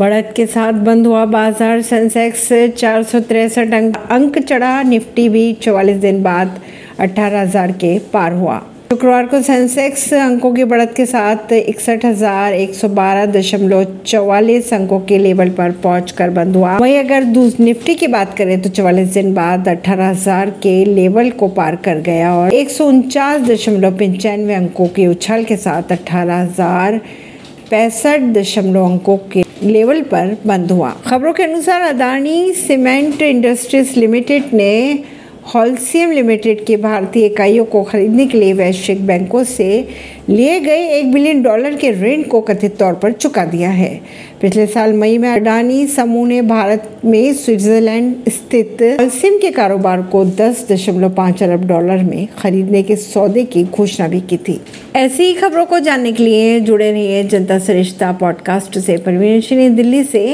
बढ़त के साथ बंद हुआ बाज़ार। सेंसेक्स चार सौ तिरसठ अंक चढ़ा। निफ्टी भी चौवालीस दिन बाद अठारह हज़ार के पार हुआ। शुक्रवार को सेंसेक्स अंकों की बढ़त के साथ इकसठ हज़ार एक सौ बारह दशमलव चौवालीस अंकों के लेवल पर पहुंचकर बंद हुआ। वहीं अगर निफ्टी की बात करें तो चौवालीस दिन बाद अठारह हज़ार के लेवल को पार कर गया और एक सौ उनचास दशमलव पंचानवे अंकों के उछाल के साथ अठारह हज़ार पैंसठ दशमलव अंकों के लेवल पर बंद हुआ। खबरों के अनुसार अदानी सीमेंट इंडस्ट्रीज़ लिमिटेड ने हॉलसीएम लिमिटेड की भारतीय इकाइयों को खरीदने के लिए वैश्विक बैंकों से लिए गए एक बिलियन डॉलर के ऋण को कथित तौर पर चुका दिया है। पिछले साल मई में अडानी समूह ने भारत में स्विट्जरलैंड स्थित हॉलसीएम के कारोबार को दस दशमलव पाँच अरब डॉलर में खरीदने के सौदे की घोषणा भी की थी। ऐसी ही खबरों को जानने के लिए जुड़े रहिए जनता सरिश्ता पॉडकास्ट से। परवीन दिल्ली से